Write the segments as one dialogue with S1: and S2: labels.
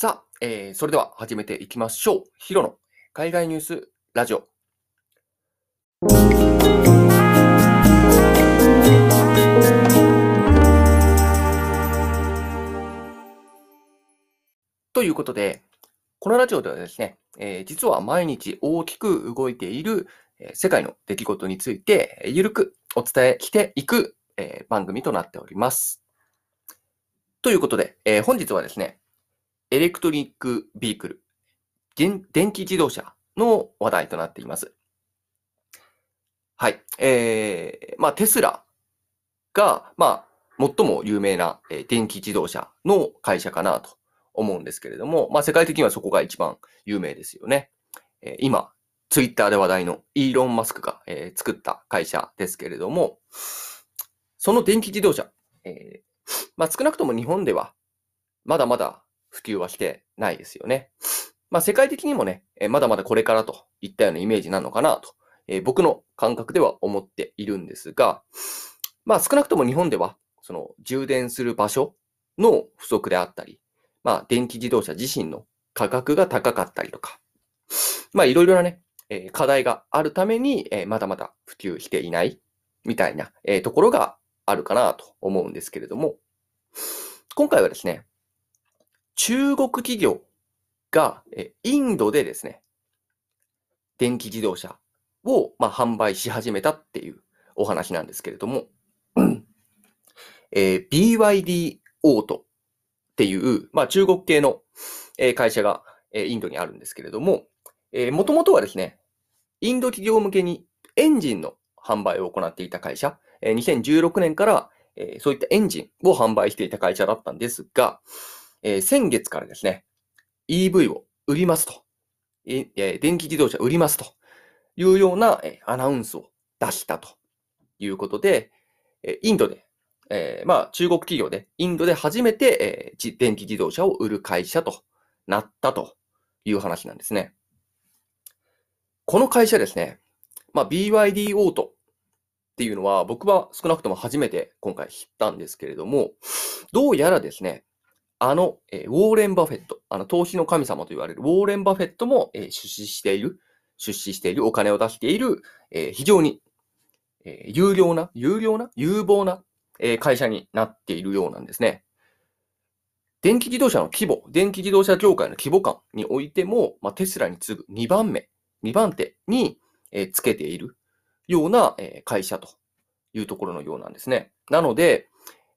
S1: さあ、えー、それでは始めていきましょう。ヒロの海外ニュースラジオ。ということで、このラジオではですね、えー、実は毎日大きく動いている、えー、世界の出来事について、ゆるくお伝えしていく、えー、番組となっております。ということで、え本日はですね、エレクトリックビークル、電気自動車の話題となっています。はい。えー、まあ、テスラが、まあ、最も有名な、え電気自動車の会社かなと思うんですけれども、まあ、世界的にはそこが一番有名ですよね。えー、今、ツイッターで話題のイーロン・マスクが、えー、作った会社ですけれども、その電気自動車、えー、まあ、少なくとも日本では、まだまだ普及はしてないですよね。まあ、世界的にもね、まだまだこれからといったようなイメージなのかなと、え僕の感覚では思っているんですが、まあ、少なくとも日本では、その充電する場所の不足であったり、まあ、電気自動車自身の価格が高かったりとか、まあ、いろいろなね、え課題があるために、えまだまだ普及していないみたいな、えところがあるかなと思うんですけれども、今回はですね、中国企業が、えインドでですね、電気自動車を、まあ、販売し始めたっていうお話なんですけれども、えー、BYD オートっていう、まあ、中国系のえ会社がえインドにあるんですけれども、もともとはですね、インド企業向けにエンジンの販売を行っていた会社、え2016年からえそういったエンジンを販売していた会社だったんですが、え、先月からですね、EV を売りますと、え、電気自動車売りますと。いうような、え、アナウンスを出したと。いうことで、えインドで、えまあ中国企業で、インドで初めて、え電気自動車を売る会社となったと。いう話なんですね。この会社ですね、まあ、BYD オートっていうのは僕は少なくとも初めて今回知ったんですけれども、どうやらですね、あの、えー、ウォーレン・バフェット、あの、投資の神様と言われるウォーレン・バフェットも、えー、出資している、出資している、お金を出している、えー、非常に、え有料な、有料な、有望な、え会社になっているようなんですね。電気自動車の規模、電気自動車業界の規模感においても、まあ、テスラに次ぐ2番目、2番手に、えつけているような、え会社というところのようなんですね。なので、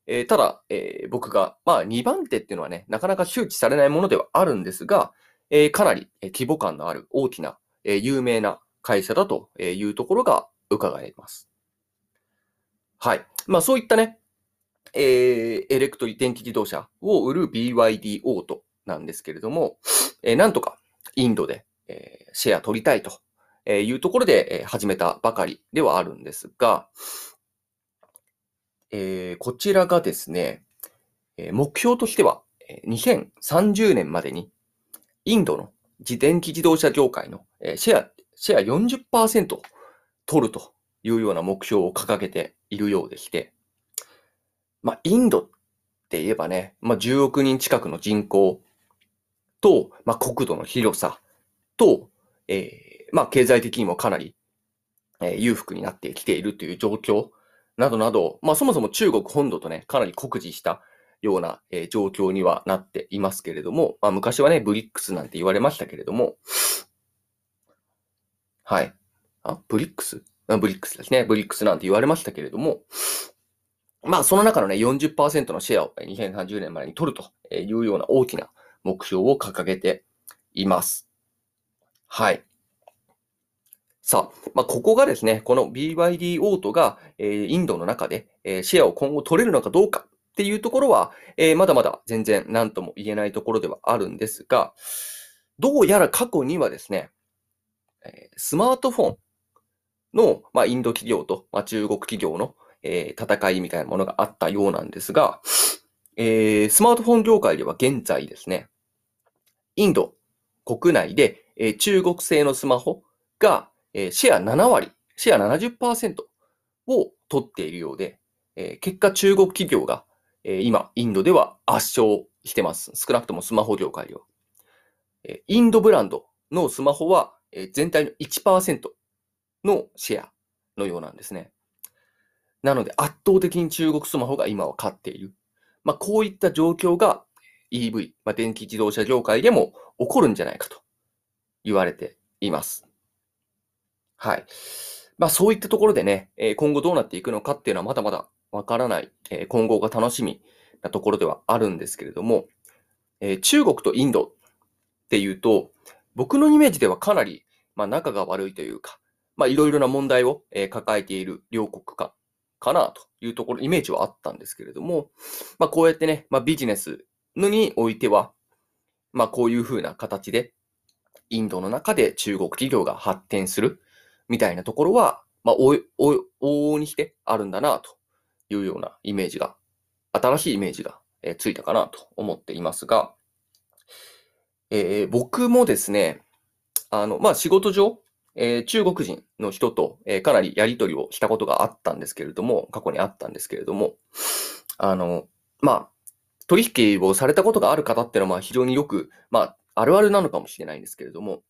S1: えー、ただ、えー、僕が、まあ、2番手っていうのはね、なかなか周知されないものではあるんですが、えー、かなり規模感のある大きな、え有名な会社だというところが伺えます。はい。まあ、そういったね、え、エレクトリ電気自動車を売る BYD オートなんですけれども、え、なんとかインドで、え、シェア取りたいというところで始めたばかりではあるんですが、えー、こちらがですね、目標としては、2030年までに、インドの自電気自動車業界のシェア、シェア40%取るというような目標を掲げているようでして、まあ、インドって言えばね、まあ、10億人近くの人口と、まあ、国土の広さと、えー、まあ、経済的にもかなり、えー、裕福になってきているという状況などなど、まあそもそも中国本土とね、かなり酷似したような、えー、状況にはなっていますけれども、まあ昔はね、ブリックスなんて言われましたけれども、はい。あ、ブリックス？あブリックスですね。ブリックスなんて言われましたけれども、まあその中のね、40%のシェアを2030年までに取るというような大きな目標を掲げています。はい。さあ、まあ、ここがですね、この BYD オートが、えー、インドの中で、えー、シェアを今後取れるのかどうかっていうところは、えー、まだまだ全然何とも言えないところではあるんですが、どうやら過去にはですね、えスマートフォンの、まあ、インド企業と、まあ、中国企業の、え戦いみたいなものがあったようなんですが、えスマートフォン業界では現在ですね、インド国内で、え中国製のスマホが、えー、シェア7割、シェア70%を取っているようで、えー、結果中国企業が、えー、今、インドでは圧勝してます。少なくともスマホ業界では。えインドブランドのスマホは、え全体の1%のシェアのようなんですね。なので圧倒的に中国スマホが今は勝っている。まあ、こういった状況が EV、まあ、電気自動車業界でも起こるんじゃないかと言われています。はい。まあそういったところでね、え今後どうなっていくのかっていうのはまだまだわからない、え今後が楽しみなところではあるんですけれども、え中国とインドっていうと、僕のイメージではかなり、まあ、仲が悪いというか、まあいろいろな問題を、え抱えている両国か、かなというところ、イメージはあったんですけれども、まあこうやってね、まあビジネスのにおいては、まあこういうふうな形で、インドの中で中国企業が発展するみたいなところは、まあ、おお往々にしてあるんだなというようなイメージが、新しいイメージが、えーついたかなと思っていますが、えー僕もですね、あの、まあ、仕事上、えー中国人の人と、えーかなりやり取りをしたことがあったんですけれども、過去にあったんですけれども、あの、まあ、取引をされたことがある方っていうのはまあ非常によく、まあ、あるあるなのかもしれないんですけれども、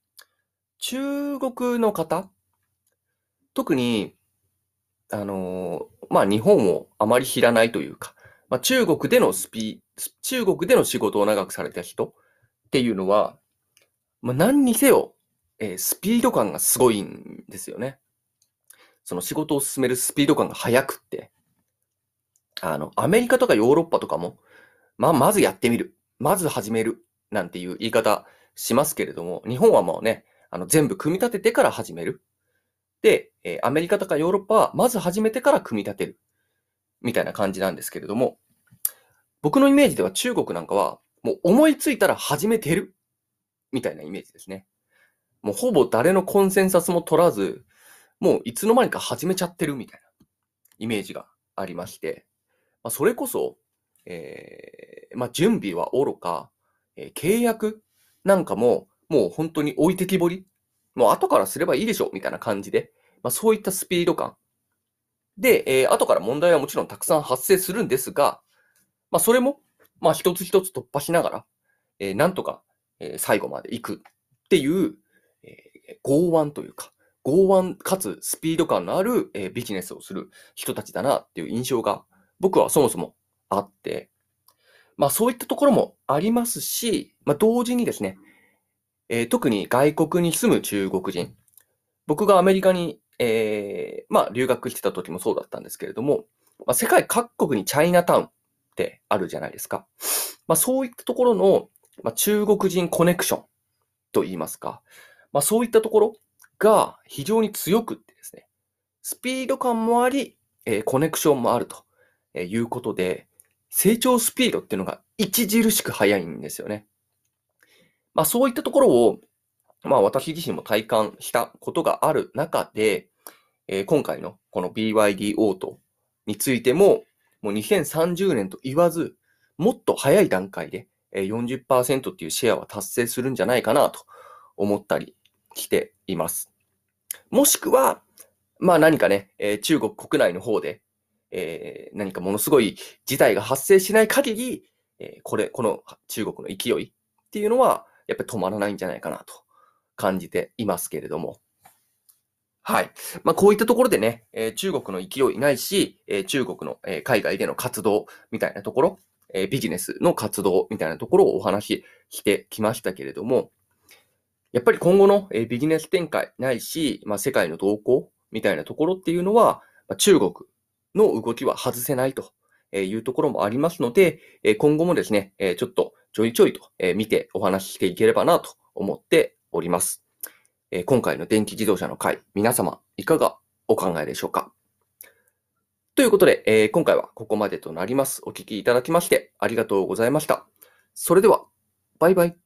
S1: 中国の方、特に、あのまあ、日本をあまり知らないというか、まあ、中国でのスピ、中国での仕事を長くされた人っていうのは、まあ、何にせよ、えースピード感がすごいんですよね。その仕事を進めるスピード感が速くって、あの、アメリカとかヨーロッパとかも、まあ、まずやってみる。まず始める。なんていう言い方しますけれども、日本はもうね、あの、全部組み立ててから始める。で、えーアメリカとかヨーロッパは、まず始めてから組み立てる。みたいな感じなんですけれども、僕のイメージでは中国なんかは、もう思いついたら始めてる。みたいなイメージですね。もうほぼ誰のコンセンサスも取らず、もういつの間にか始めちゃってるみたいなイメージがありまして、まあ、それこそ、えーまあ、準備はおろか、えー契約なんかも、もう本当に置いてきぼりもう後からすればいいでしょみたいな感じで、まあ、そういったスピード感。で、えー後から問題はもちろんたくさん発生するんですが、まあ、それも、まあ、一つ一つ突破しながら、えーなんとか、えー最後まで行くっていう、えー剛腕というか、剛腕かつスピード感のある、えービジネスをする人たちだなっていう印象が僕はそもそもあって、まあそういったところもありますし、まあ同時にですね、えー特に外国に住む中国人、僕がアメリカに、えーまあ留学してた時もそうだったんですけれども、まあ、世界各国にチャイナタウンってあるじゃないですか。まあそういったところの、まあ、中国人コネクションと言いますか、まあそういったところが非常に強くってですね、スピード感もあり、えーコネクションもあるとえいうことで、成長スピードっていうのが著しく速いんですよね。まあそういったところを、まあ私自身も体感したことがある中で、えー今回のこの BYD オートについても、もう2030年と言わず、もっと早い段階で40%っていうシェアは達成するんじゃないかなと思ったりしています。もしくは、まあ何かね、えー中国国内の方で、えー何かものすごい事態が発生しない限り、えーこれ、この中国の勢いっていうのは、やっぱり止まらないんじゃないかなと感じていますけれども。はい。まあ、こういったところでね、えー中国の勢いないし、えー中国の、えー海外での活動みたいなところ、えビジネスの活動みたいなところをお話ししてきましたけれども、やっぱり今後の、えビジネス展開ないし、まあ、世界の動向みたいなところっていうのは、まあ、中国の動きは外せないというところもありますので、え今後もですね、えちょっとちょいちょいとえ見てお話ししていければなと思っております。え今回の電気自動車の回、皆様いかがお考えでしょうか？ということで、えー今回はここまでとなります。お聴きいただきましてありがとうございました。それでは、バイバイ。